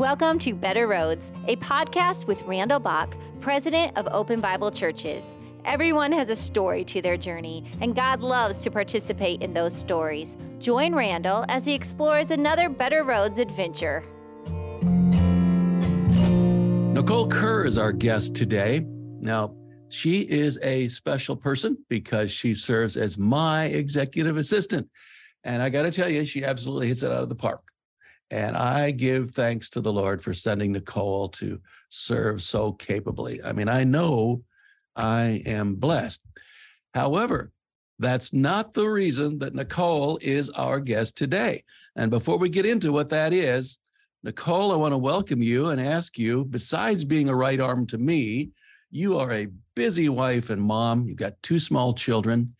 Welcome to Better Roads, a podcast with Randall Bach, president of Open Bible Churches. Everyone has a story to their journey, and God loves to participate in those stories. Join Randall as he explores another Better Roads adventure. Nicole Kerr is our guest today. Now, she is a special person because she serves as my executive assistant. And I got to tell you, she absolutely hits it out of the park. And I give thanks to the Lord for sending Nicole to serve so capably. I mean, I know I am blessed. However, that's not the reason that Nicole is our guest today. And before we get into what that is, Nicole, I want to welcome you and ask you, besides being a right arm to me, you are a busy wife and mom. You've got two small children.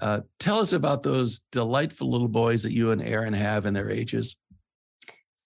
Uh, tell us about those delightful little boys that you and Aaron have and their ages.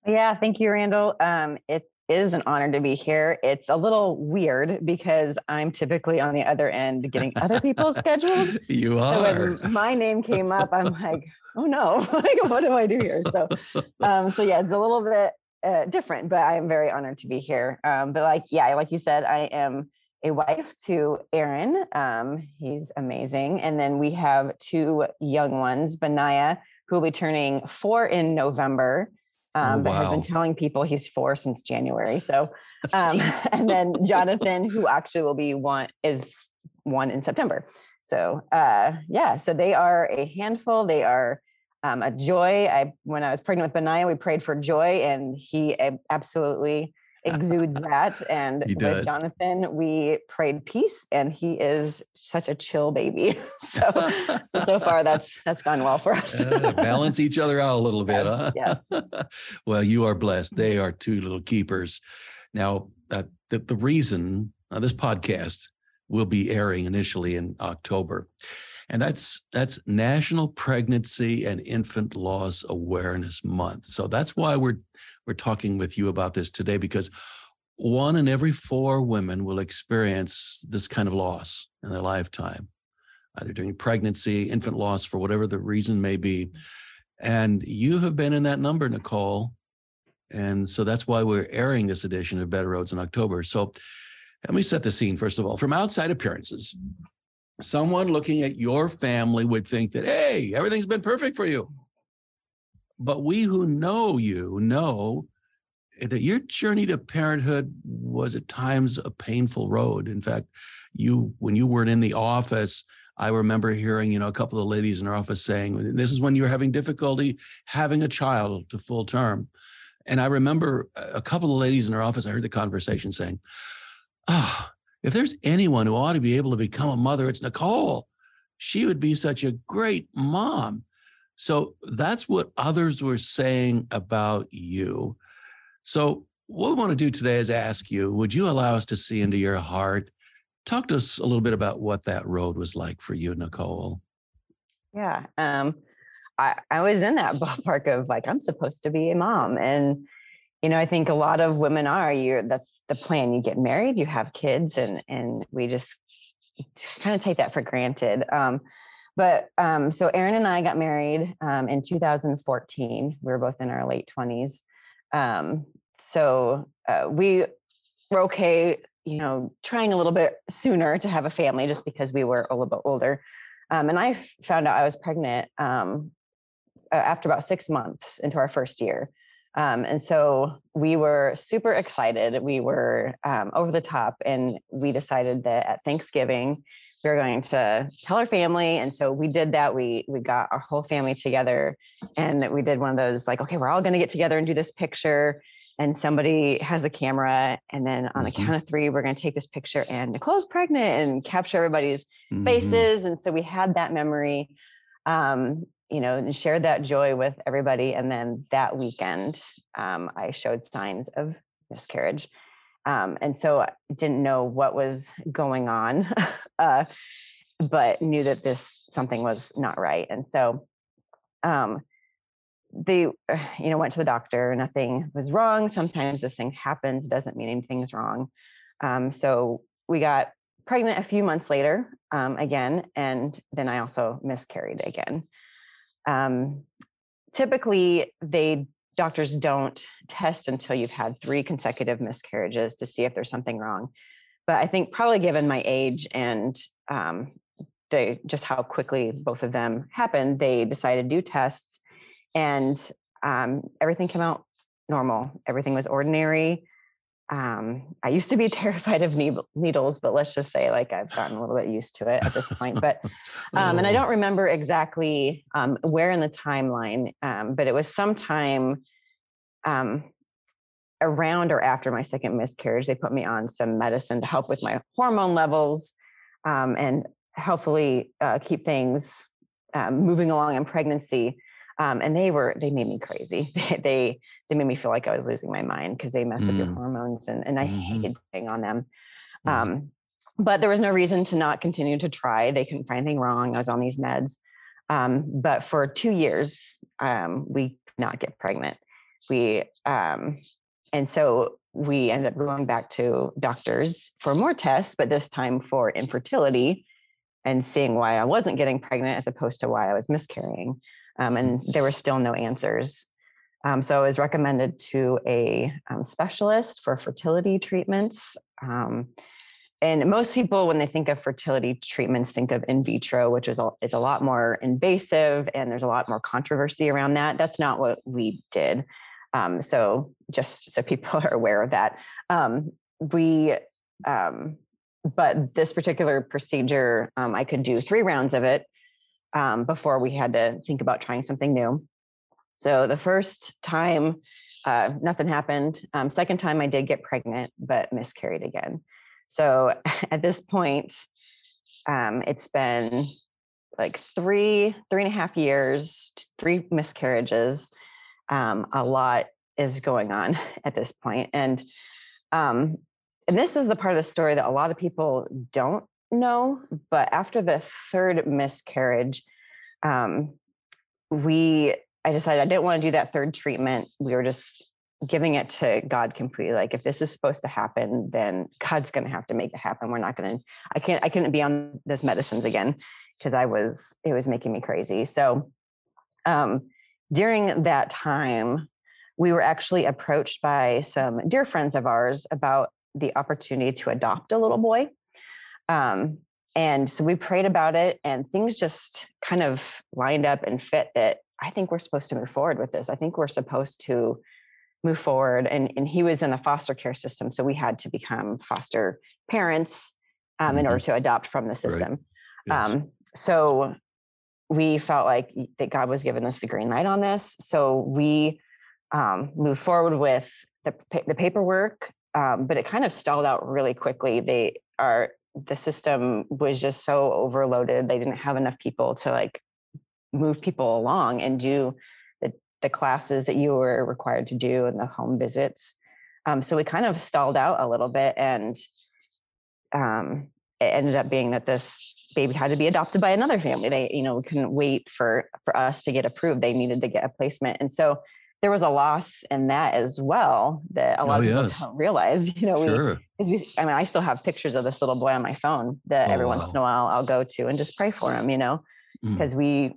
Yeah, thank you, Randall. Um, it is an honor to be here. It's a little weird because I'm typically on the other end getting other people's scheduled. You are. So when my name came up, I'm like, oh no, like what do I do here? So, um, so yeah, it's a little bit uh, different, but I am very honored to be here. Um, but like, yeah, like you said, I am a wife to Aaron. Um, he's amazing, and then we have two young ones, Benaiah, who will be turning four in November um, oh, but has been telling people he's four since January. So, um, and then Jonathan, who actually will be one, is one in September. So, uh, yeah, so they are a handful. They are um, a joy. I when I was pregnant with Benaiah, we prayed for joy, and he absolutely exudes that. And with Jonathan, we prayed peace, and he is such a chill baby. so so far, that's that's gone well for us. uh, balance each other out a little bit, yes, huh? Yes. well, you are blessed. They are two little keepers. Now, uh, the the reason uh, this podcast will be airing initially in October. And that's that's National Pregnancy and Infant Loss Awareness Month. So that's why we're we're talking with you about this today because one in every four women will experience this kind of loss in their lifetime, either during pregnancy, infant loss, for whatever the reason may be. And you have been in that number, Nicole. And so that's why we're airing this edition of Better Roads in October. So let me set the scene, first of all. From outside appearances, someone looking at your family would think that, hey, everything's been perfect for you. But we who know you know that your journey to parenthood was at times a painful road. In fact, you when you weren't in the office, I remember hearing, you know, a couple of ladies in our office saying, "This is when you're having difficulty having a child to full term." And I remember a couple of ladies in our office. I heard the conversation saying, "Ah, oh, if there's anyone who ought to be able to become a mother, it's Nicole. She would be such a great mom." So that's what others were saying about you. So, what we want to do today is ask you would you allow us to see into your heart? Talk to us a little bit about what that road was like for you, Nicole. Yeah. Um, I, I was in that ballpark of like, I'm supposed to be a mom. And, you know, I think a lot of women are, you that's the plan. You get married, you have kids, and and we just kind of take that for granted. Um, but um, so Aaron and I got married um, in 2014. We were both in our late 20s. Um, so uh, we were okay, you know, trying a little bit sooner to have a family just because we were a little bit older. Um, and I found out I was pregnant um, after about six months into our first year. Um, and so we were super excited. We were over the top, and we decided that at Thanksgiving, we were going to tell our family and so we did that we we got our whole family together and we did one of those like okay we're all going to get together and do this picture and somebody has a camera and then on the mm-hmm. count of three we're going to take this picture and nicole's pregnant and capture everybody's mm-hmm. faces and so we had that memory um, you know and shared that joy with everybody and then that weekend um, i showed signs of miscarriage um, and so I didn't know what was going on, uh, but knew that this something was not right. And so um, they, you know, went to the doctor. Nothing was wrong. Sometimes this thing happens, doesn't mean anything's wrong. Um, so we got pregnant a few months later um, again, and then I also miscarried again. Um, typically, they doctors don't test until you've had three consecutive miscarriages to see if there's something wrong. But I think probably given my age and um, they just how quickly both of them happened, they decided to do tests, and um, everything came out normal. Everything was ordinary. Um, I used to be terrified of needles, but let's just say like I've gotten a little bit used to it at this point. But um, and I oh. don't remember exactly um, where in the timeline, um, but it was sometime um, around or after my second miscarriage. They put me on some medicine to help with my hormone levels um, and hopefully uh, keep things moving along in pregnancy um, and they were they made me crazy they they made me feel like i was losing my mind because they mess mm. with your mm. hormones and, and i mm-hmm. hated being on them mm. um, but there was no reason to not continue to try they couldn't find anything wrong i was on these meds um, but for two years um, we could not get pregnant we um, and so we ended up going back to doctors for more tests but this time for infertility and seeing why i wasn't getting pregnant as opposed to why i was miscarrying um, and there were still no answers. Um, so I was recommended to a um, specialist for fertility treatments. Um, and most people, when they think of fertility treatments, think of in vitro, which is a, is a lot more invasive and there's a lot more controversy around that. That's not what we did. Um, so just so people are aware of that, um, we but this particular procedure, um, I could do three rounds of it um, before we had to think about trying something new. So the first time, uh, nothing happened. Um, second time, I did get pregnant, but miscarried again. So at this point, um, it's been like three, three and a half years, three miscarriages. Um, a lot is going on at this point, and um, and this is the part of the story that a lot of people don't no, but after the third miscarriage, um, we I decided I didn't want to do that third treatment. We were just giving it to God completely. Like if this is supposed to happen, then God's going to have to make it happen. We're not going to. I can't. I couldn't be on those medicines again because I was. It was making me crazy. So um, during that time, we were actually approached by some dear friends of ours about the opportunity to adopt a little boy. Um, and so we prayed about it, and things just kind of lined up and fit that I think we're supposed to move forward with this. I think we're supposed to move forward. And, and he was in the foster care system. So we had to become foster parents um, mm-hmm. in order mm-hmm. to adopt from the system. Right. Yes. Um, so we felt like that God was giving us the green light on this. So we um, moved forward with the, the paperwork, um, but it kind of stalled out really quickly. They are the system was just so overloaded. They didn't have enough people to like move people along and do the, the classes that you were required to do and the home visits. Um, so we kind of stalled out a little bit and um, it ended up being that this baby had to be adopted by another family. They, you know, couldn't wait for for us to get approved. They needed to get a placement. And so there was a loss in that as well that a lot oh, of people yes. don't realize. You know, sure. we, we, I mean, I still have pictures of this little boy on my phone that oh, every wow. once in a while I'll go to and just pray for him. You know, because mm. we,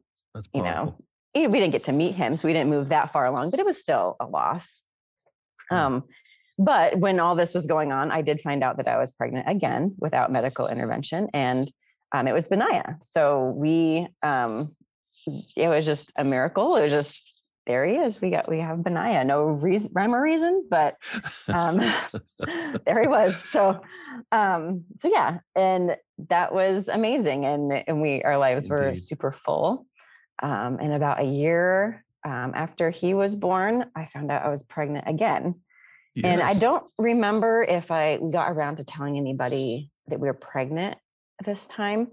you know, we didn't get to meet him, so we didn't move that far along, but it was still a loss. Mm. Um, but when all this was going on, I did find out that I was pregnant again without medical intervention, and um, it was Benaiah. So we, um, it was just a miracle. It was just there he is. We got we have Benaiah. No reason, rhyme or reason, but um, there he was. So, um, so yeah, and that was amazing, and and we our lives Indeed. were super full. Um, and about a year um, after he was born, I found out I was pregnant again, yes. and I don't remember if I got around to telling anybody that we were pregnant this time,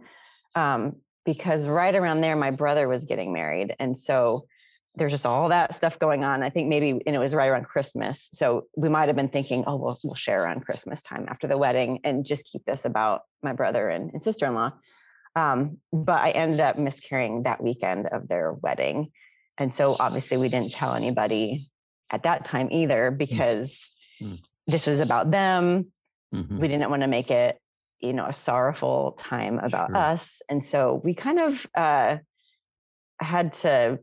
um, because right around there, my brother was getting married, and so there's just all that stuff going on. I think maybe and it was right around Christmas. So we might have been thinking, oh, we'll, we'll share around Christmas time after the wedding and just keep this about my brother and, and sister in law. Um, but I ended up miscarrying that weekend of their wedding. And so obviously we didn't tell anybody at that time either mm. because mm-hmm. this was about them. Mm-hmm. We didn't want to make it, you know, a sorrowful time about sure. us. And so we kind of uh, had to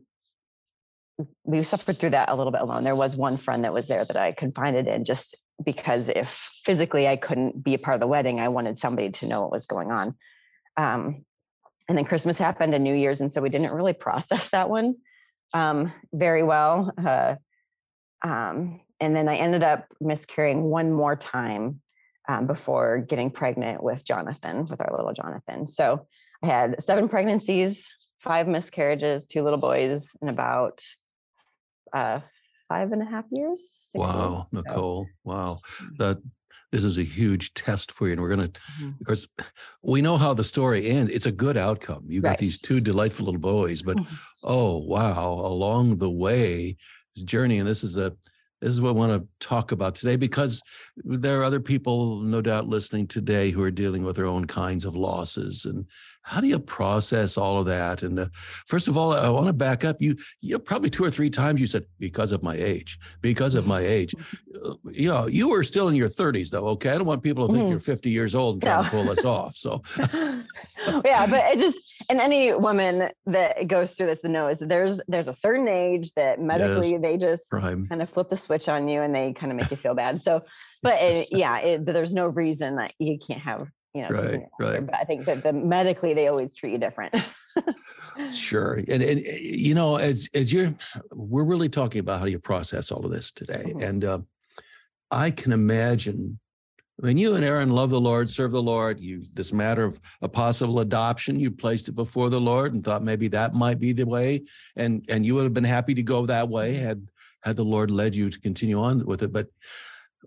we suffered through that a little bit alone. There was one friend that was there that I confided in just because if physically I couldn't be a part of the wedding, I wanted somebody to know what was going on. Um, and then Christmas happened and New Year's, and so we didn't really process that one um, very well. Uh, um, and then I ended up miscarrying one more time um, before getting pregnant with Jonathan, with our little Jonathan. So I had seven pregnancies, five miscarriages, two little boys, and about uh, five and a half years. Wow. Nicole. Wow. Mm. That this is a huge test for you. And we're going to, mm-hmm. because we know how the story ends. It's a good outcome. You got right. these two delightful little boys, but mm-hmm. oh, wow, along the way, this journey, and this is a, this is what I want to talk about today because there are other people, no doubt, listening today who are dealing with their own kinds of losses. And how do you process all of that? And uh, first of all, I want to back up. You, you know, probably two or three times you said, because of my age, because of my age. Uh, you know, you were still in your 30s, though. Okay. I don't want people to think mm. you're 50 years old and trying no. to pull this off. So, yeah, but it just, and any woman that goes through this knows there's there's a certain age that medically yes. they just Prime. kind of flip the switch on you and they kind of make you feel bad. So, but it, yeah, it, there's no reason that you can't have you know. Right, right. But I think that the medically they always treat you different. sure, and, and eh, you know, as as you're, we're really talking about how you process all of this today, mm-hmm. and uh, I can imagine when you and Aaron love the Lord, serve the Lord, you this matter of a possible adoption, you placed it before the Lord and thought maybe that might be the way, and and you would have been happy to go that way mm-hmm. had had the Lord led you to continue on with it. But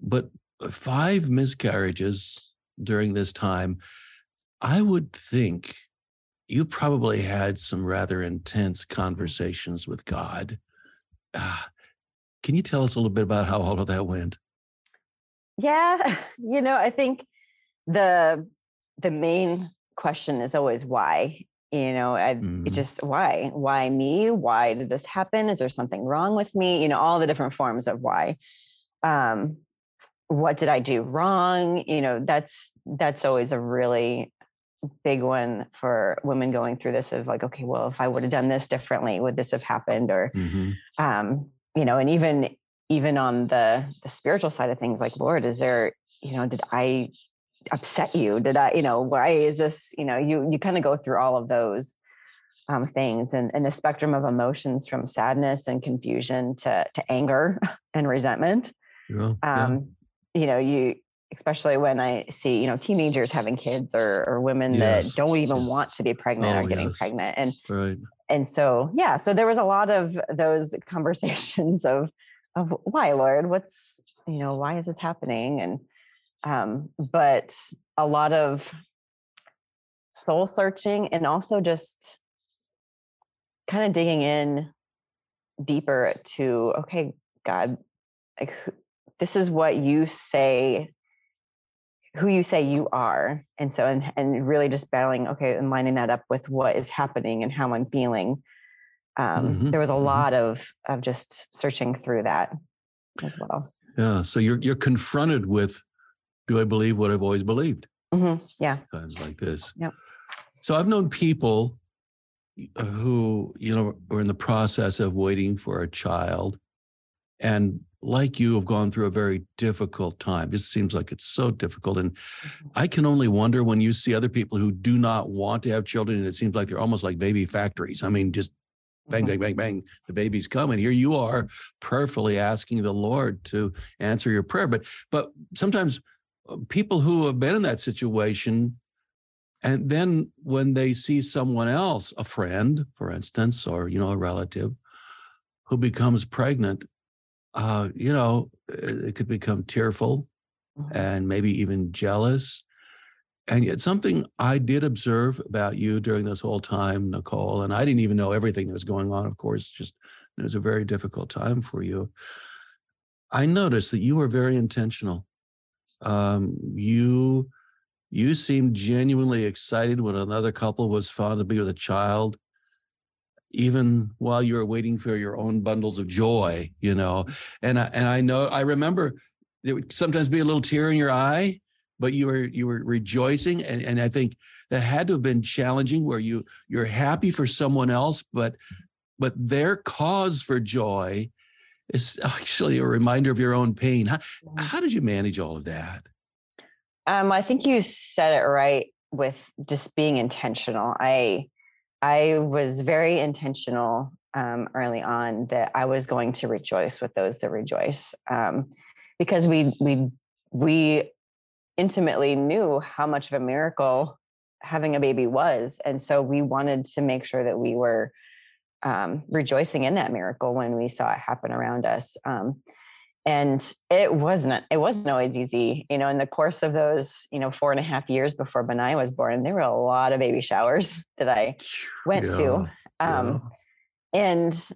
but five miscarriages during this time, I would think you probably had some rather intense conversations with God. Uh, can you tell us a little bit about how all of that went? Yeah, you know, I think the the main question is always why. You know, I mm. just why? Why me? Why did this happen? Is there something wrong with me? You know, all the different forms of why. Um, what did I do wrong? You know, that's that's always a really big one for women going through this of like, okay, well, if I would have done this differently, would this have happened? Or mm-hmm. um, you know, and even even on the the spiritual side of things like lord is there you know did i upset you did i you know why is this you know you you kind of go through all of those um, things and, and the spectrum of emotions from sadness and confusion to to anger and resentment yeah, um, yeah. You know you especially when i see you know teenagers having kids or or women yes. that don't even want to be pregnant oh, or getting yes. pregnant and right and so yeah so there was a lot of those conversations of of why lord what's you know why is this happening and um but a lot of soul searching and also just kind of digging in deeper to okay god like this is what you say who you say you are and so and, and really just battling okay and lining that up with what is happening and how i'm feeling um, mm-hmm. there was a mm-hmm. lot of of just searching through that as well. Yeah. So you're you're confronted with, do I believe what I've always believed? Mm-hmm. Yeah. Times like this. Yep. So I've known people who you know were in the process of waiting for a child, and like you have gone through a very difficult time. It seems like it's so difficult. And mm-hmm. I can only wonder when you see other people who do not want to have children, and it seems like they're almost like baby factories. I mean, just bang, mm-hmm. bang, bang, bang, the baby's coming. Here you are prayerfully asking the Lord to answer your prayer. But but sometimes uh, people who have been in that situation, and then when they see someone else, a friend, for instance, or you know, a relative, who becomes pregnant, uh, you know, it could become tearful mm-hmm. and maybe even jealous and yet, something I did observe about you during this whole time, Nicole, and I didn't even know everything that was going on, of course, just it was a very difficult time for you. I noticed that you were very intentional. Um, you you seemed genuinely excited when another couple was found to be with a child, even while you were waiting for your own bundles of joy, you know. And I, and I know I remember there would sometimes be a little tear in your eye but you were you were rejoicing and, and i think that had to have been challenging where you you're happy for someone else but but their cause for joy is actually a reminder of your own pain. How, Mm-hmm. how did you manage all of that? Um, I think you said it right with just being intentional. I I was very intentional um, early on that I was going to rejoice with those that rejoice, um, because we we we intimately knew how much of a miracle having a baby was, and so we wanted to make sure that we were um, rejoicing in that miracle when we saw it happen around us. And it wasn't it wasn't always easy you know in the course of those you know four and a half years before Benaiah was born there were a lot of baby showers that i went to Yeah, um, and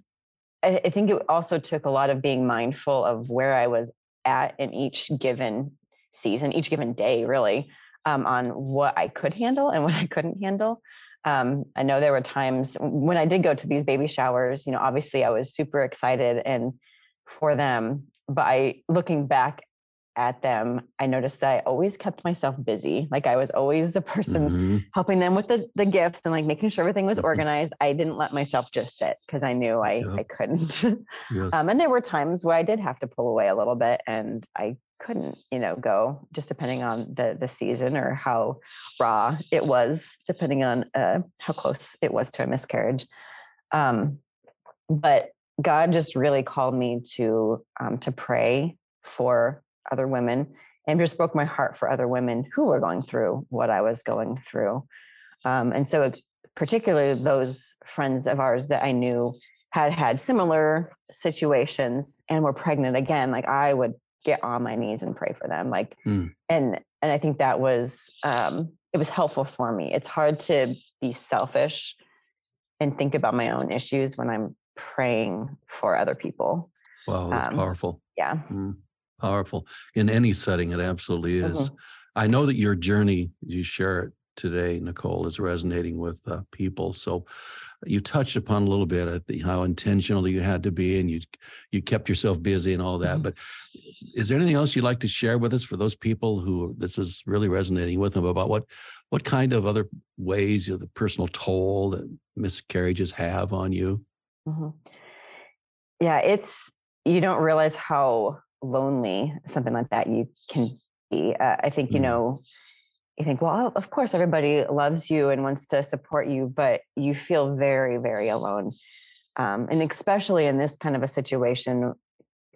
I, I think it also took a lot of being mindful of where i was at in each given season each given day really um, on what i could handle and what i couldn't handle. Um, i know there were times when i did go to these baby showers you know obviously i was super excited and for them I looking back at them, I noticed that I always kept myself busy. Like I was always the person Mhm. helping them with the the gifts and like making sure everything was Mhm. organized. I didn't let myself just sit because I knew I. I couldn't. Yes. um, and there were times where I did have to pull away a little bit, and I couldn't, you know, go just depending on the the season or how raw it was, depending on uh, how close it was to a miscarriage. Um, but God just really called me to um, to pray for other women and just broke my heart for other women who were going through what I was going through. Um, and so, particularly those friends of ours that I knew had had similar situations and were pregnant again, like I would get on my knees and pray for them. Like, Mm. and and I think that was um, it was helpful for me. It's hard to be selfish and think about my own issues when I'm praying for other people. wow, that's um, powerful. Yeah. Mm, powerful. In any setting, it absolutely is. Mhm. I know that your journey, you share it today, Nicole, is resonating with uh, people. So you touched upon a little bit at the, how intentional you had to be and you you kept yourself busy and all that. Mhm. But is there anything else you'd like to share with us for those people who this is really resonating with them about what what kind of other ways you know, the personal toll that miscarriages have on you? Mhm. Yeah, it's you don't realize how lonely something like that you can be. Uh, I think you Mm. know. You think, well, of course, everybody loves you and wants to support you, but you feel very, very alone, um, and especially in this kind of a situation,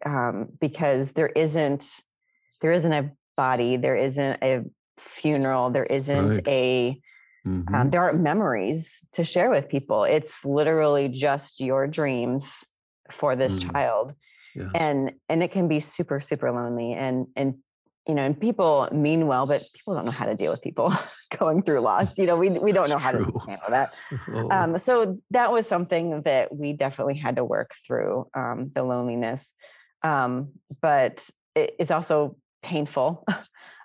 um, because there isn't there isn't a body, there isn't a funeral, there isn't Right. a Mhm. um, there aren't memories to share with people. It's literally just your dreams for this Mm. child, Yes. and and it can be super super lonely. And and you know, and people mean well, but people don't know how to deal with people going through loss. You know, we we don't know how true. to handle that. Oh, Um, so that was something that we definitely had to work through um, the loneliness, um, but it, it's also painful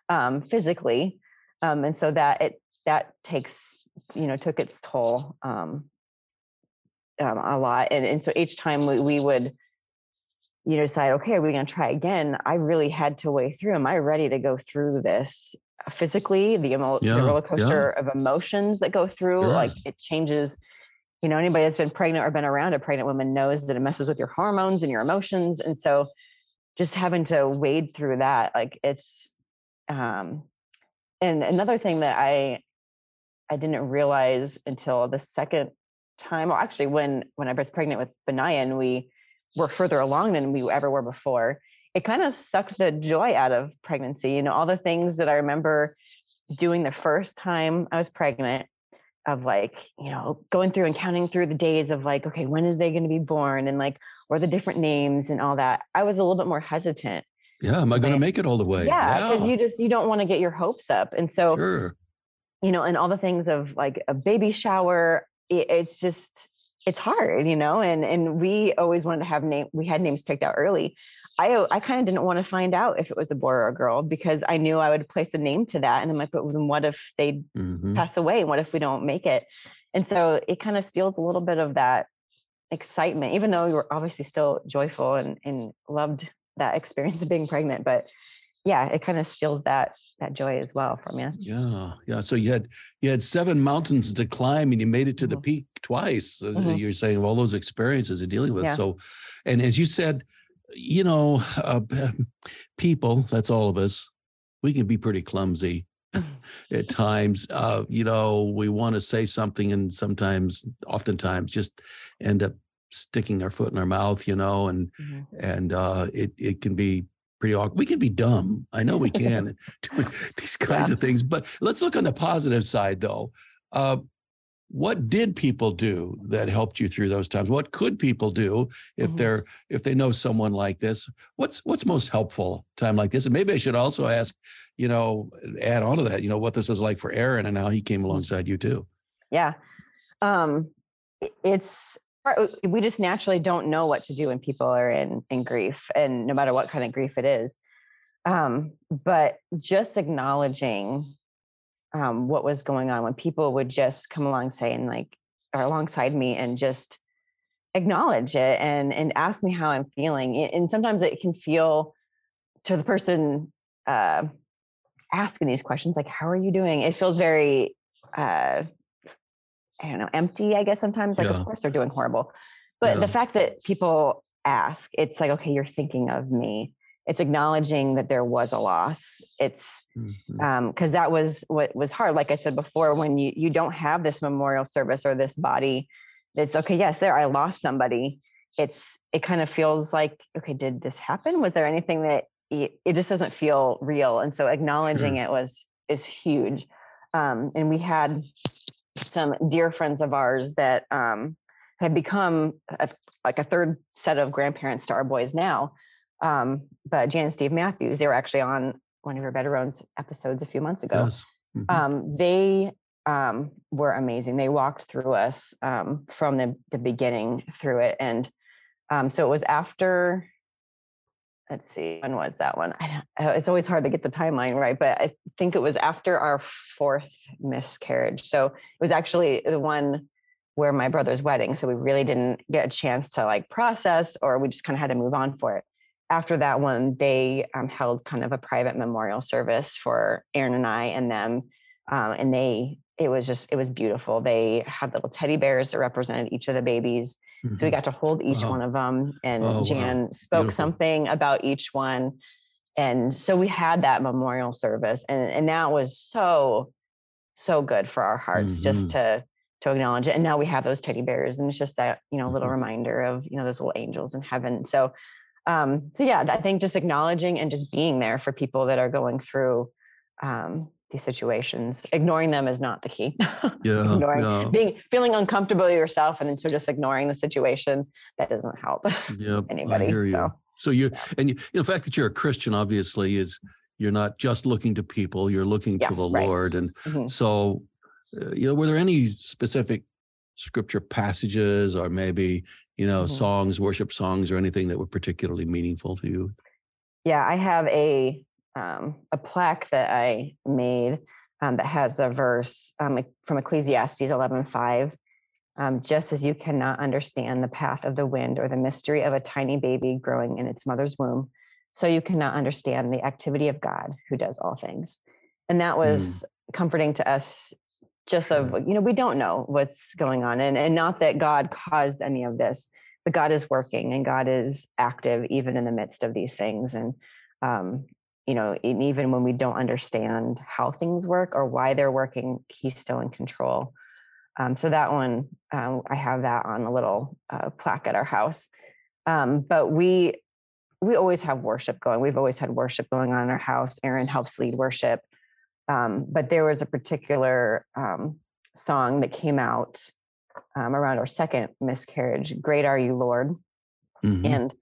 um, physically, um, and so that it that takes you know took its toll um, um, a lot, and and so each time we, we would you know decide okay are we going to try again i really had to weigh through am i ready to go through this physically the, emo- Yeah, the roller yeah. coaster of emotions that go through Sure. like it changes you know anybody that's been pregnant or been around a pregnant woman knows that it messes with your hormones and your emotions and so just having to wade through that like it's um and another thing that i i didn't realize until the second time or actually when when i was pregnant with Benaiah and we were further along than we ever were before it kind of sucked the joy out of pregnancy you know all the things that i remember doing the first time i was pregnant of like you know going through and counting through the days of like okay when is they going to be born and like or the different names and all that i was a little bit more hesitant yeah. Am I going to make it all the way? yeah because you just you don't want to get your hopes up and so sure. You know and all the things of like a baby shower it, it's just it's hard you know and and we always wanted to have name we had names picked out early. I i kind of didn't want to find out if it was a boy or a girl because i knew i would place a name to that and i'm like but then what if they Mhm. pass away? What if we don't make it? And so it kind of steals a little bit of that excitement even though we were obviously still joyful and and loved that experience of being pregnant but yeah it kind of steals that that joy as well from you. Yeah, yeah. So you had you had seven mountains to climb, and you made it to the Mhm. peak twice. Uh, Mhm. You're saying of all those experiences you're dealing with. Yeah. So, and as you said, you know, uh, people. That's all of us. We can be pretty clumsy at times. Uh, you know, we want to say something, and sometimes, oftentimes, just end up sticking our foot in our mouth. You know, and Mhm. and uh, it it can be pretty awkward. We can be dumb. I know we can do these kinds Yeah. of things. But let's look on the positive side, though. Uh, what did people do that helped you through those times? What could people do if Mhm. they're if they know someone like this? What's what's most helpful time like this? And maybe I should also ask, you know, add on to that, you know, what this is like for Aaron and how he came alongside you too. Yeah. Um, it's we just naturally don't know what to do when people are in in grief, and no matter what kind of grief it is. Um, but just acknowledging um, what was going on when people would just come along saying like or alongside me and just acknowledge it and and ask me how I'm feeling. And sometimes it can feel to the person uh, asking these questions like, "How are you doing?" It feels very uh, I don't know, empty, I guess sometimes. Like, Yeah. of course they're doing horrible. But Yeah. the fact that people ask, it's like, okay, you're thinking of me. It's acknowledging that there was a loss. It's Mhm. um because that was what was hard. Like I said before, when you you don't have this memorial service or this body, it's okay, yes, there I lost somebody. It's it kind of feels like, okay, did this happen? Was there anything that it, it just doesn't feel real? And so acknowledging it was is huge. Um, and we had some dear friends of ours that um, had become a, like a third set of grandparents to our boys now. Um, but Jan and Steve Matthews, they were actually on one of your Better Roads episodes a few months ago. Yes. Mhm. Um, they um, were amazing. They walked through us um, from the, the beginning through it. And um, so it was after, let's see, when was that one? I don't, it's always hard to get the timeline right, but I think it was after our fourth miscarriage. So it was actually the one where my brother's wedding. So we really didn't get a chance to like process, or we just kind of had to move on for it. After that one, they um, held kind of a private memorial service for Aaron and I and them. Um, and they, it was just, it was beautiful. They had little teddy bears that represented each of the babies. So we Mhm. got to hold each Wow. one of them, and Oh, wow. Jan spoke Beautiful. something about each one. And so we had that memorial service, and and that was so so good for our hearts just to to acknowledge it. And now we have those teddy bears, and it's just that you know little Mhm. reminder of you know those little angels in heaven. So um so yeah, I think just acknowledging and just being there for people that are going through um these situations. Ignoring them is not the key. yeah, ignoring yeah, being feeling uncomfortable yourself and then so just ignoring the situation that doesn't help yep, anybody I hear you. so So you and you, you know, the fact that you're a Christian obviously is you're not just looking to people, you're looking Yeah, to the right. Lord. And Mhm. so, uh, you know, were there any specific scripture passages or maybe, you know, Mhm. songs, worship songs or anything that were particularly meaningful to you? yeah i have a um, a plaque that i made um, that has the verse um, from ecclesiastes 11:5. um, just as you cannot understand the path of the wind or the mystery of a tiny baby growing in its mother's womb so you cannot understand the activity of god who does all things and that was comforting to us just of you know we don't know what's going on and and not that god caused any of this but god is working and god is active even in the midst of these things and um you know and even when we don't understand how things work or why they're working he's still in control. Um, so that one um, i have that on a little uh, plaque at our house. Um, but we we always have worship going we've always had worship going on in our house. Aaron helps lead worship. Um, but there was a particular um, song that came out um, around our second miscarriage great are you lord. Mhm. and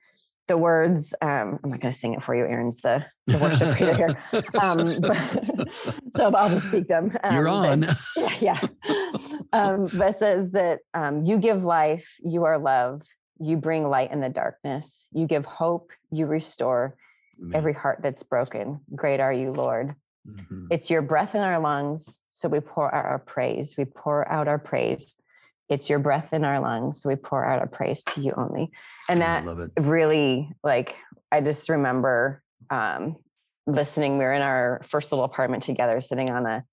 the words um, i'm not going to sing it for you aaron's the, the worship leader here um, but, so i'll just speak them You're Um, but- on. yeah, yeah. Um, but it says that um, you give life, you are love, you bring light in the darkness, you give hope, you restore every heart that's broken. Great are you, Lord. Mhm. It's your breath in our lungs, so we pour out our praise. We pour out our praise. It's your breath in our lungs, so we pour out our praise to you only. And that really, like, I just remember um, listening. We were in our first little apartment together, sitting on a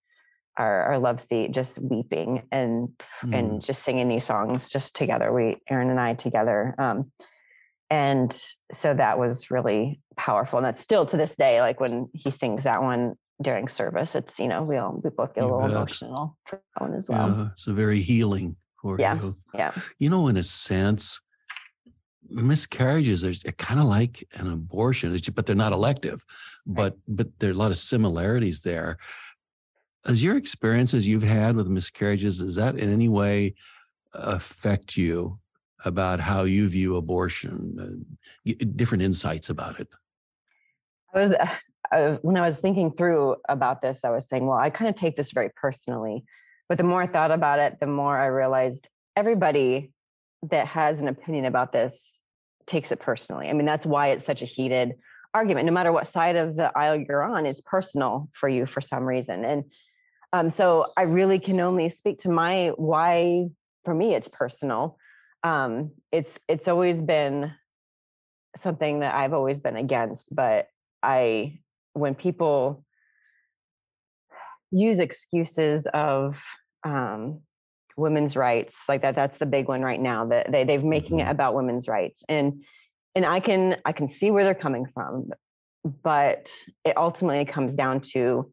our, our love seat, just weeping and mm. and just singing these songs just together. We Aaron and I together. Um, and so that was really powerful. And that's still to this day, like when he sings that one during service, it's you know, we all we both get a little emotional for that one as well. Yeah, it's a very healing for yeah. you. Yeah. You know, in a sense, miscarriages are kind of like an abortion, but they're not elective. But but there are a lot of similarities there. As your experiences you've had with miscarriages, does that in any way affect you about how you view abortion? Uh, different insights about it. I was uh, when I was thinking through about this, I was saying, well, I kind of take this very personally. But the more I thought about it, the more I realized everybody that has an opinion about this takes it personally. I mean, that's why it's such a heated argument. No matter what side of the aisle you're on, it's personal for you for some reason. And um, so I really can only speak to my why. For me, it's personal. Um, it's it's always been something that I've always been against. But I, when people use excuses of um, women's rights like that that's the big one right now that they, they've making it mm-hmm. about women's rights and and i can i can see where they're coming from but it ultimately comes down to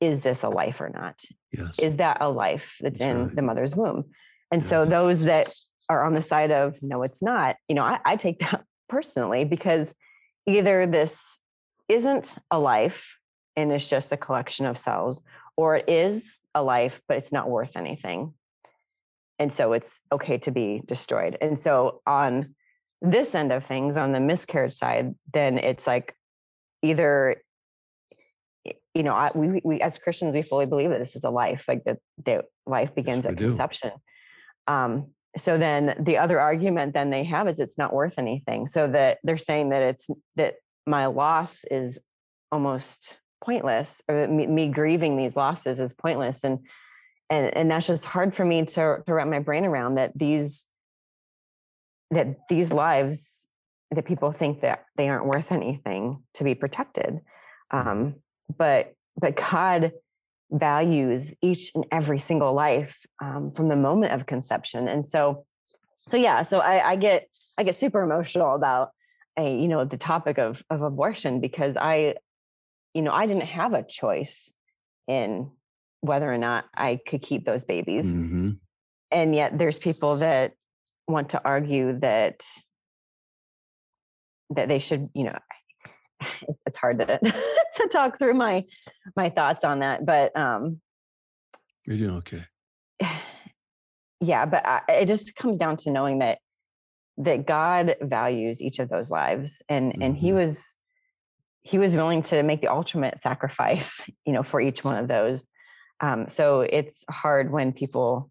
is this a life or not yes. is that a life that's, that's in right. the mother's womb and yes. so those that are on the side of no it's not you know I, I take that personally because either this isn't a life and it's just a collection of cells or it is a life but it's not worth anything. And so it's okay to be destroyed. And so on this end of things on the miscarriage side then it's like either you know I, we, we as christians we fully believe that this is a life like that that life begins yes, at conception. Um so then the other argument then they have is it's not worth anything. So that they're saying that it's that my loss is almost pointless or me, me grieving these losses is pointless and and and that's just hard for me to to wrap my brain around that these that these lives that people think that they aren't worth anything to be protected. Um, but but god values each and every single life um, from the moment of conception and so so yeah so i i get i get super emotional about a you know the topic of of abortion because i you know i didn't have a choice in whether or not I could keep those babies. Mm-hmm. And yet there's people that want to argue that that they should, you know, it's it's hard to to talk through my my thoughts on that, but um you're doing okay. Yeah, but I, it just comes down to knowing that that God values each of those lives and mm-hmm. and he mm-hmm. was he was willing to make the ultimate sacrifice, you know, for each one of those. Um, so it's hard when people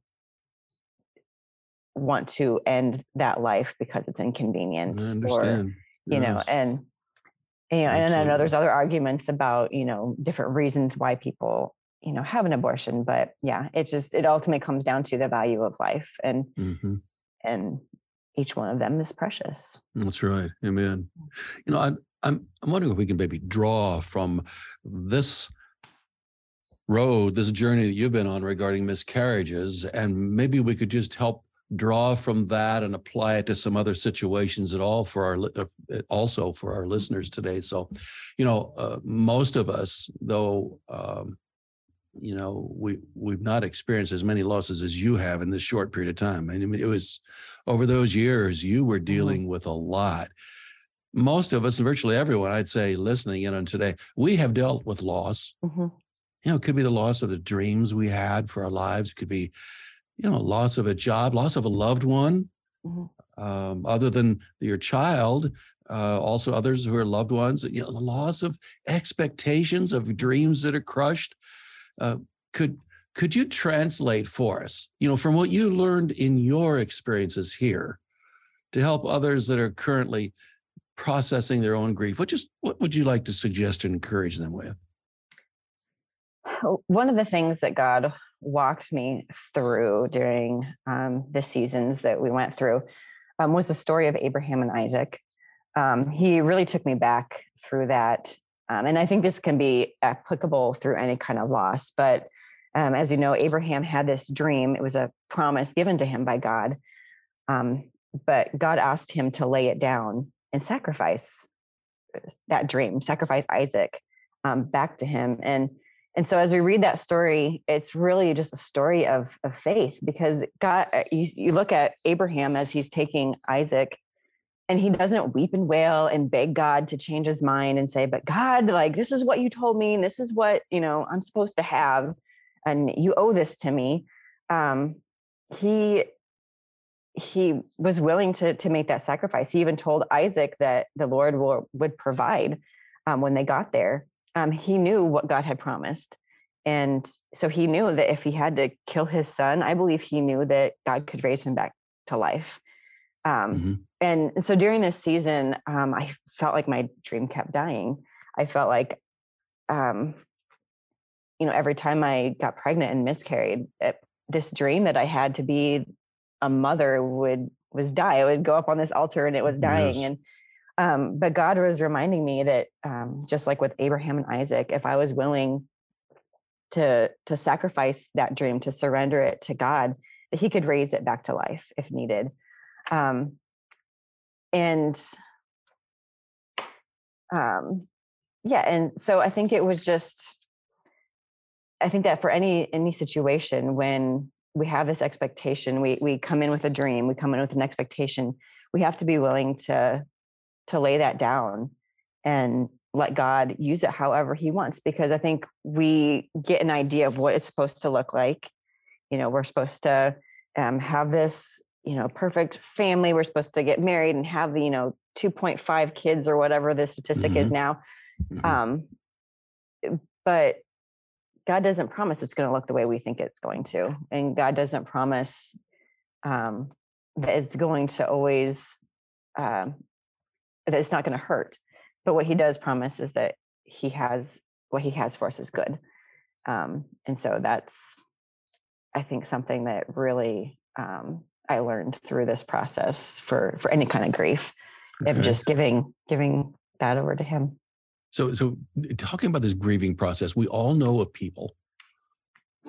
want to end that life because it's inconvenient or you yes. know and you know and I know there's other arguments about you know different reasons why people you know have an abortion but yeah it just it ultimately comes down to the value of life and mm-hmm. and each one of them is precious that's right amen you know I, I'm I'm wondering if we can maybe draw from this road, this journey that you've been on regarding miscarriages, and maybe we could just help draw from that and apply it to some other situations at all for our uh, also for our listeners today. So, you know, uh, most of us, though, um, you know, we we've not experienced as many losses as you have in this short period of time. I mean, it was over those years you were mm-hmm. dealing with a lot. Most of us, virtually everyone, I'd say, listening in on today, we have dealt with loss. Mm-hmm you know, it could be the loss of the dreams we had for our lives. It could be, you know, loss of a job, loss of a loved one, mm-hmm. um, other than your child. Uh, also, others who are loved ones. You know, the loss of expectations of dreams that are crushed. Uh, could could you translate for us? You know, from what you learned in your experiences here, to help others that are currently processing their own grief. What just what would you like to suggest and encourage them with? one of the things that God walked me through during um, the seasons that we went through um, was the story of Abraham and Isaac. Um, he really took me back through that Um, and I think this can be applicable through any kind of loss. But um, as you know, Abraham had this dream. It was a promise given to him by God. Um, but God asked him to lay it down and sacrifice that dream, sacrifice Isaac um, back to him. And and so as we read that story, it's really just a story of, of faith because God, uh, you, you look at Abraham as he's taking Isaac and he doesn't weep and wail and beg God to change his mind and say, but God, like, this is what you told me. And this is what, you know, I'm supposed to have. And you owe this to me. Um, he, he was willing to, to make that sacrifice. He even told Isaac that the Lord will, would provide um, when they got there um, he knew what God had promised. And so he knew that if he had to kill his son, I believe he knew that God could raise him back to life. Um, mm-hmm. And so during this season, um, I felt like my dream kept dying. I felt like, um, you know, every time I got pregnant and miscarried, it, this dream that I had to be a mother would was die. It would go up on this altar and it was dying. Yes. And um, but God was reminding me that um, just like with Abraham and Isaac, if I was willing to to sacrifice that dream, to surrender it to God, that He could raise it back to life if needed. Um, and um, yeah, and so I think it was just, I think that for any any situation when we have this expectation, we we come in with a dream, we come in with an expectation, we have to be willing to to lay that down and let God use it however He wants. Because I think we get an idea of what it's supposed to look like. You know, we're supposed to um, have this, you know, perfect family. We're supposed to get married and have the, you know, 2.5 kids or whatever the statistic mm-hmm. is now. Mm-hmm. Um, but God doesn't promise it's going to look the way we think it's going to. And God doesn't promise um, that it's going to always uh, that it's not going to hurt. But what he does promise is that he has what he has for us is good. Um, and so that's, I think, something that really um, I learned through this process for for any kind of grief, of just giving giving that over to him. So, so talking about this grieving process, we all know of people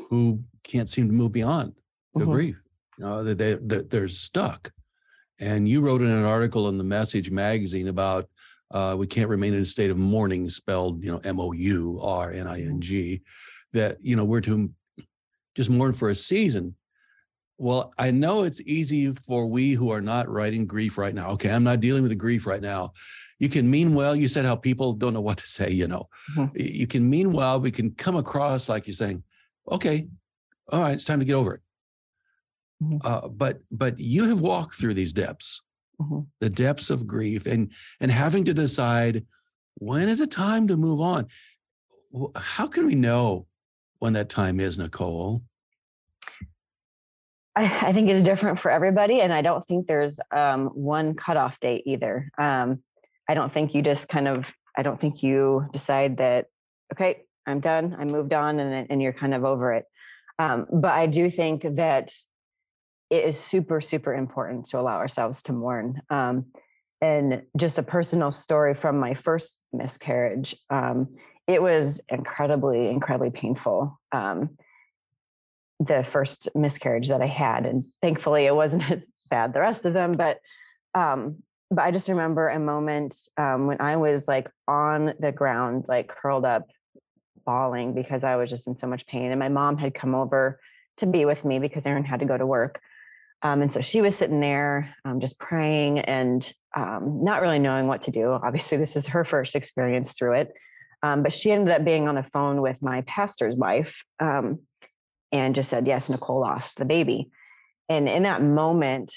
who can't seem to move beyond their mm-hmm. grief. You know, they, they they're stuck. And you wrote in an article in the Message magazine about uh, we can't remain in a state of mourning, spelled you know M O U R N I N G, that you know we're to just mourn for a season. Well, I know it's easy for we who are not writing grief right now. Okay, I'm not dealing with the grief right now. You can mean well. You said how people don't know what to say. You know, mm-hmm. you can mean well. We can come across like you're saying, okay, all right, it's time to get over it. Mm-hmm. Uh, but but you have walked through these depths, mm-hmm. the depths of grief, and and having to decide when is it time to move on. How can we know when that time is, Nicole? I, I think it's different for everybody, and I don't think there's um, one cutoff date either. Um, I don't think you just kind of. I don't think you decide that. Okay, I'm done. I moved on, and and you're kind of over it. Um, but I do think that it is super, super important to allow ourselves to mourn. Um, and just a personal story from my first miscarriage. Um, it was incredibly, incredibly painful. Um, the first miscarriage that I had, and thankfully it wasn't as bad the rest of them. But um, but I just remember a moment um, when I was like on the ground, like curled up, bawling because I was just in so much pain, and my mom had come over to be with me because Aaron had to go to work. Um, and so she was sitting there um, just praying and um, not really knowing what to do. Obviously, this is her first experience through it. Um, but she ended up being on the phone with my pastor's wife um, and just said, Yes, Nicole lost the baby. And in that moment,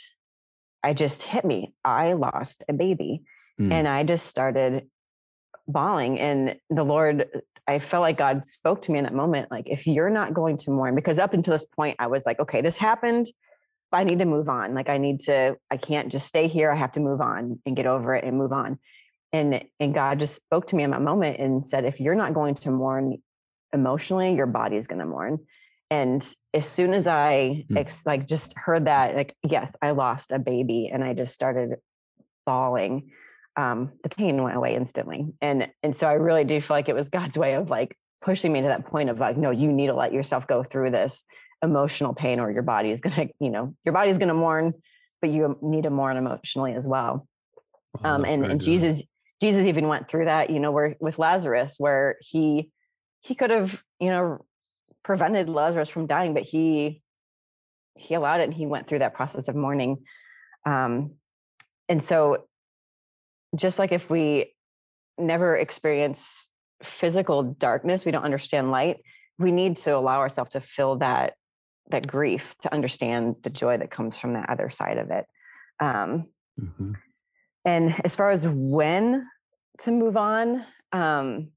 I just hit me. I lost a baby. Mm. And I just started bawling. And the Lord, I felt like God spoke to me in that moment, like, if you're not going to mourn, because up until this point, I was like, okay, this happened. I need to move on. Like I need to, I can't just stay here. I have to move on and get over it and move on. And and God just spoke to me in that moment and said, if you're not going to mourn emotionally, your body is going to mourn. And as soon as I mm. ex, like just heard that, like, yes, I lost a baby and I just started bawling. um, the pain went away instantly. And and so I really do feel like it was God's way of like pushing me to that point of like, no, you need to let yourself go through this emotional pain, or your body is gonna, you know, your body is gonna mourn, but you need to mourn emotionally as well. Wow, um, and, and Jesus, Jesus even went through that, you know, where with Lazarus, where he he could have, you know, prevented Lazarus from dying, but he he allowed it and he went through that process of mourning. Um, and so just like if we never experience physical darkness, we don't understand light, we need to allow ourselves to feel that that grief to understand the joy that comes from that other side of it. Um, mm-hmm. And as far as when to move on, um,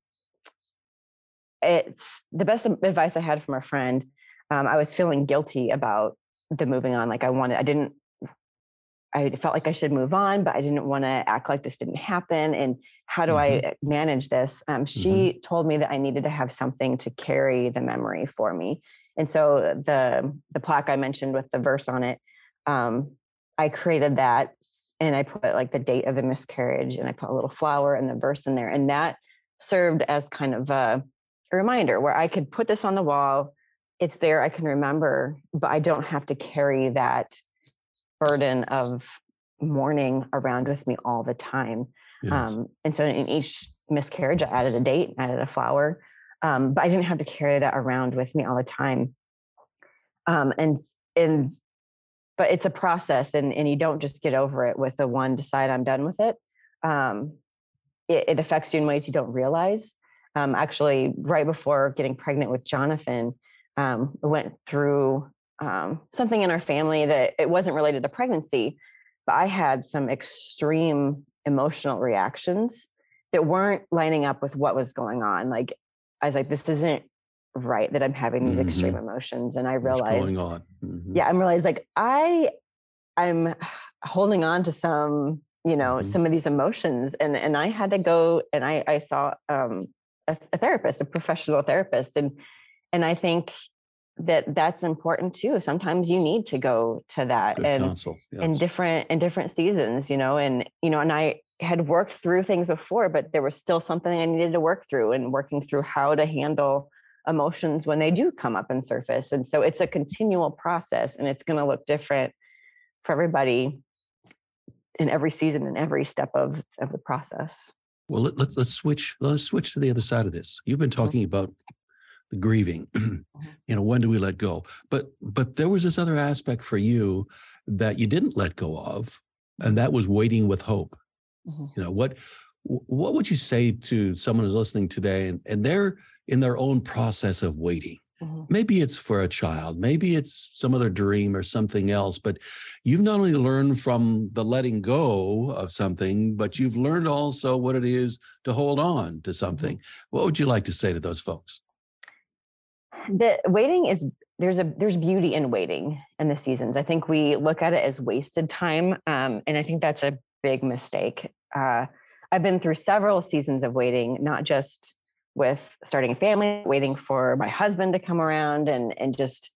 it's the best advice I had from a friend. Um, I was feeling guilty about the moving on. Like I wanted, I didn't I felt like I should move on, but I didn't want to act like this didn't happen. And how do mm-hmm. I manage this? Um, she mm-hmm. told me that I needed to have something to carry the memory for me. And so the the plaque I mentioned with the verse on it, um, I created that and I put like the date of the miscarriage and I put a little flower and the verse in there. And that served as kind of a, a reminder where I could put this on the wall. It's there, I can remember, but I don't have to carry that burden of mourning around with me all the time. Yes. Um, and so in each miscarriage, I added a date, added a flower, um, but I didn't have to carry that around with me all the time. Um, and and but it's a process, and and you don't just get over it with the one decide I'm done with it. Um, it, it affects you in ways you don't realize. Um, actually, right before getting pregnant with Jonathan, um, went through um, something in our family that it wasn't related to pregnancy, but I had some extreme emotional reactions that weren't lining up with what was going on. Like I was like, this isn't right that I'm having these mm-hmm. extreme emotions. And I realized, mm-hmm. yeah, I'm realized like I, I'm holding on to some, you know, mm-hmm. some of these emotions, and and I had to go and I I saw um, a, a therapist, a professional therapist, and and I think that that's important too. Sometimes you need to go to that Good and counsel, yes. in different in different seasons you know and you know and i had worked through things before but there was still something i needed to work through and working through how to handle emotions when they do come up and surface. And so it's a continual process and it's going to look different for everybody in every season and every step of of the process well let, us let's switch let's switch to the other side of this you've been talking mm-hmm. about the grieving mm-hmm. you know when do we let go but but there was this other aspect for you that you didn't let go of and that was waiting with hope mm-hmm. you know what what would you say to someone who's listening today and, and they're in their own process of waiting mm-hmm. maybe it's for a child maybe it's some other dream or something else but you've not only learned from the letting go of something but you've learned also what it is to hold on to mm-hmm. something what would you like to say to those folks the waiting is there's a there's beauty in waiting in the seasons. I think we look at it as wasted time, um, and I think that's a big mistake. Uh, I've been through several seasons of waiting, not just with starting a family, waiting for my husband to come around, and and just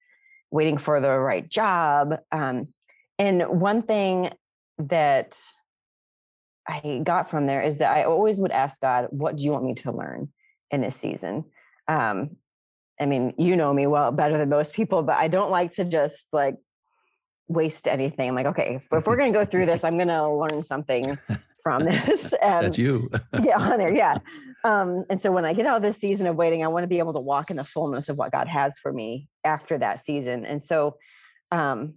waiting for the right job. Um, and one thing that I got from there is that I always would ask God, "What do you want me to learn in this season?" Um, I mean, you know me well better than most people, but I don't like to just like waste anything. I'm like, okay, if, if we're going to go through this, I'm going to learn something from this. And That's you. yeah, on there. Yeah. Um, and so when I get out of this season of waiting, I want to be able to walk in the fullness of what God has for me after that season. And so, um,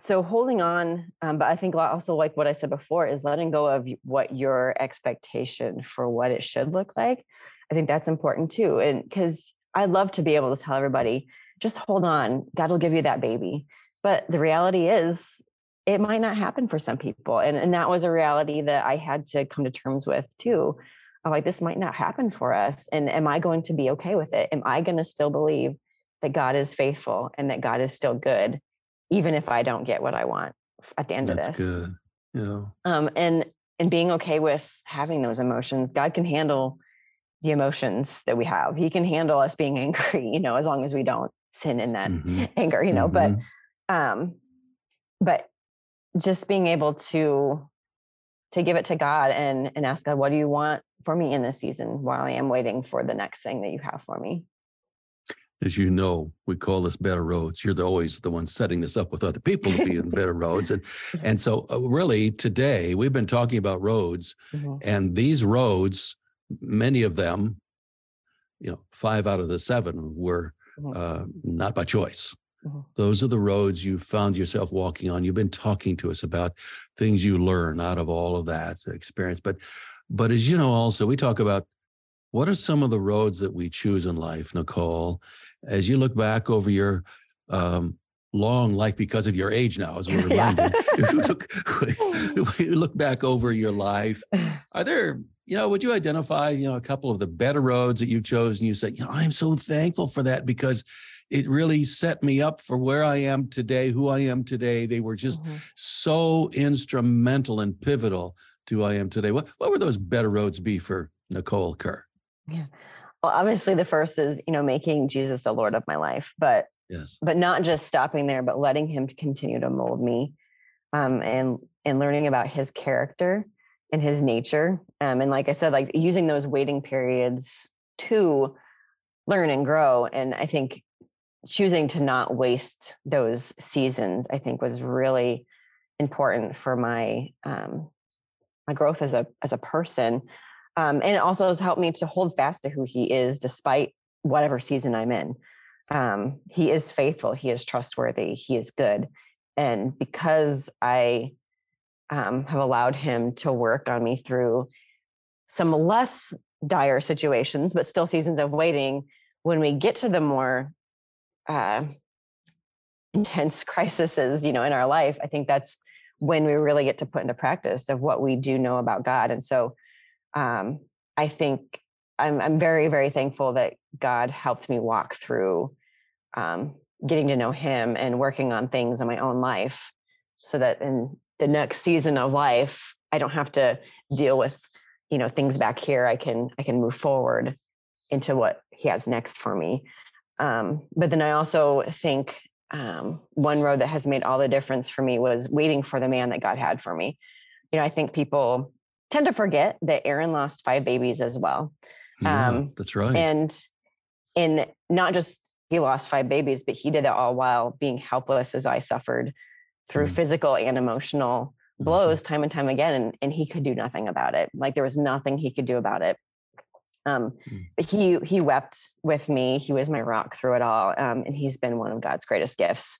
so holding on, um, but I think also like what I said before is letting go of what your expectation for what it should look like. I think that's important too. And because I love to be able to tell everybody, just hold on, God will give you that baby. But the reality is, it might not happen for some people. And, and that was a reality that I had to come to terms with too. I'm like, this might not happen for us. And am I going to be okay with it? Am I going to still believe that God is faithful and that God is still good, even if I don't get what I want at the end That's of this? Good. Yeah. Um, and and being okay with having those emotions, God can handle the emotions that we have. He can handle us being angry, you know, as long as we don't sin in that mm-hmm. anger, you know, mm-hmm. but um but just being able to to give it to God and and ask God, what do you want for me in this season while I am waiting for the next thing that you have for me? As you know, we call this better roads. You're the, always the one setting this up with other people to be in better roads, and and so uh, really today we've been talking about roads, mm-hmm. and these roads, many of them, you know, five out of the seven were mm-hmm. uh, not by choice. Mm-hmm. Those are the roads you found yourself walking on. You've been talking to us about things you learn out of all of that experience. But, but as you know, also we talk about what are some of the roads that we choose in life, Nicole, as you look back over your um, long life because of your age now, as we're reminded. if you look, if you look back over your life, are there, you know, would you identify, you know, a couple of the better roads that you chose and you say, you know, I'm so thankful for that because it really set me up for where I am today, who I am today. They were just mm-hmm. so instrumental and pivotal to who I am today. What what would those better roads be for Nicole Kerr? Yeah. Well, obviously the first is, you know, making Jesus the Lord of my life, but yes, but not just stopping there, but letting him continue to mold me um, and and learning about his character and his nature. Um, and like I said, like using those waiting periods to learn and grow. And I think choosing to not waste those seasons, I think, was really important for my um, my growth as a as a person, um, and it also has helped me to hold fast to who He is, despite whatever season I'm in. Um, he is faithful. He is trustworthy. He is good, and because I um, have allowed Him to work on me through some less dire situations, but still seasons of waiting. When we get to the more uh, intense crises, you know, in our life, I think that's when we really get to put into practice of what we do know about God. And so, um, I think I'm I'm very very thankful that God helped me walk through um, getting to know Him and working on things in my own life, so that in the next season of life, I don't have to deal with you know things back here. I can I can move forward into what He has next for me. Um, but then I also think um, one road that has made all the difference for me was waiting for the man that God had for me. You know, I think people tend to forget that Aaron lost five babies as well. Yeah, um, that's right. And in not just he lost five babies, but he did it all while being helpless as I suffered through mm. physical and emotional mm-hmm. blows time and time again. And, and he could do nothing about it. Like there was nothing he could do about it. Um, mm. he he wept with me. He was my rock through it all, um, and he's been one of God's greatest gifts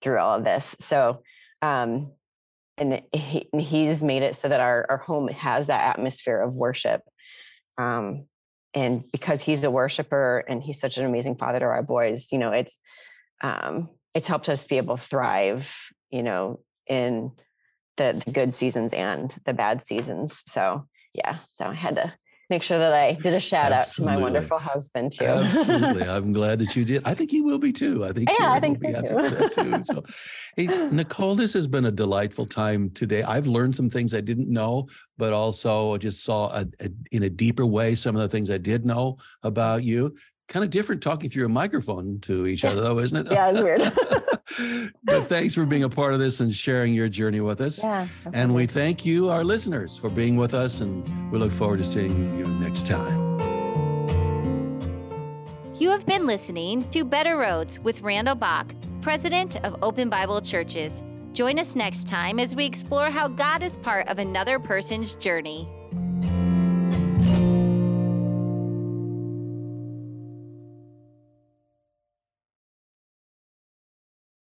through all of this. So, um, and, he, and he's made it so that our our home has that atmosphere of worship. Um, and because he's a worshiper and he's such an amazing father to our boys, you know, it's um, it's helped us be able to thrive, you know, in the, the good seasons and the bad seasons. So yeah, so I had to make sure that I did a shout Absolutely. out to my wonderful husband too. Absolutely. I'm glad that you did. I think he will be too. I think yeah, I think so too. too. So, hey, Nicole, this has been a delightful time today. I've learned some things I didn't know, but also just saw a, a, in a deeper way some of the things I did know about you. Kind of different talking through a microphone to each other, though, isn't it? yeah, it's weird. but thanks for being a part of this and sharing your journey with us. Yeah, and we thank you, our listeners, for being with us, and we look forward to seeing you next time. You have been listening to Better Roads with Randall Bach, president of Open Bible Churches. Join us next time as we explore how God is part of another person's journey.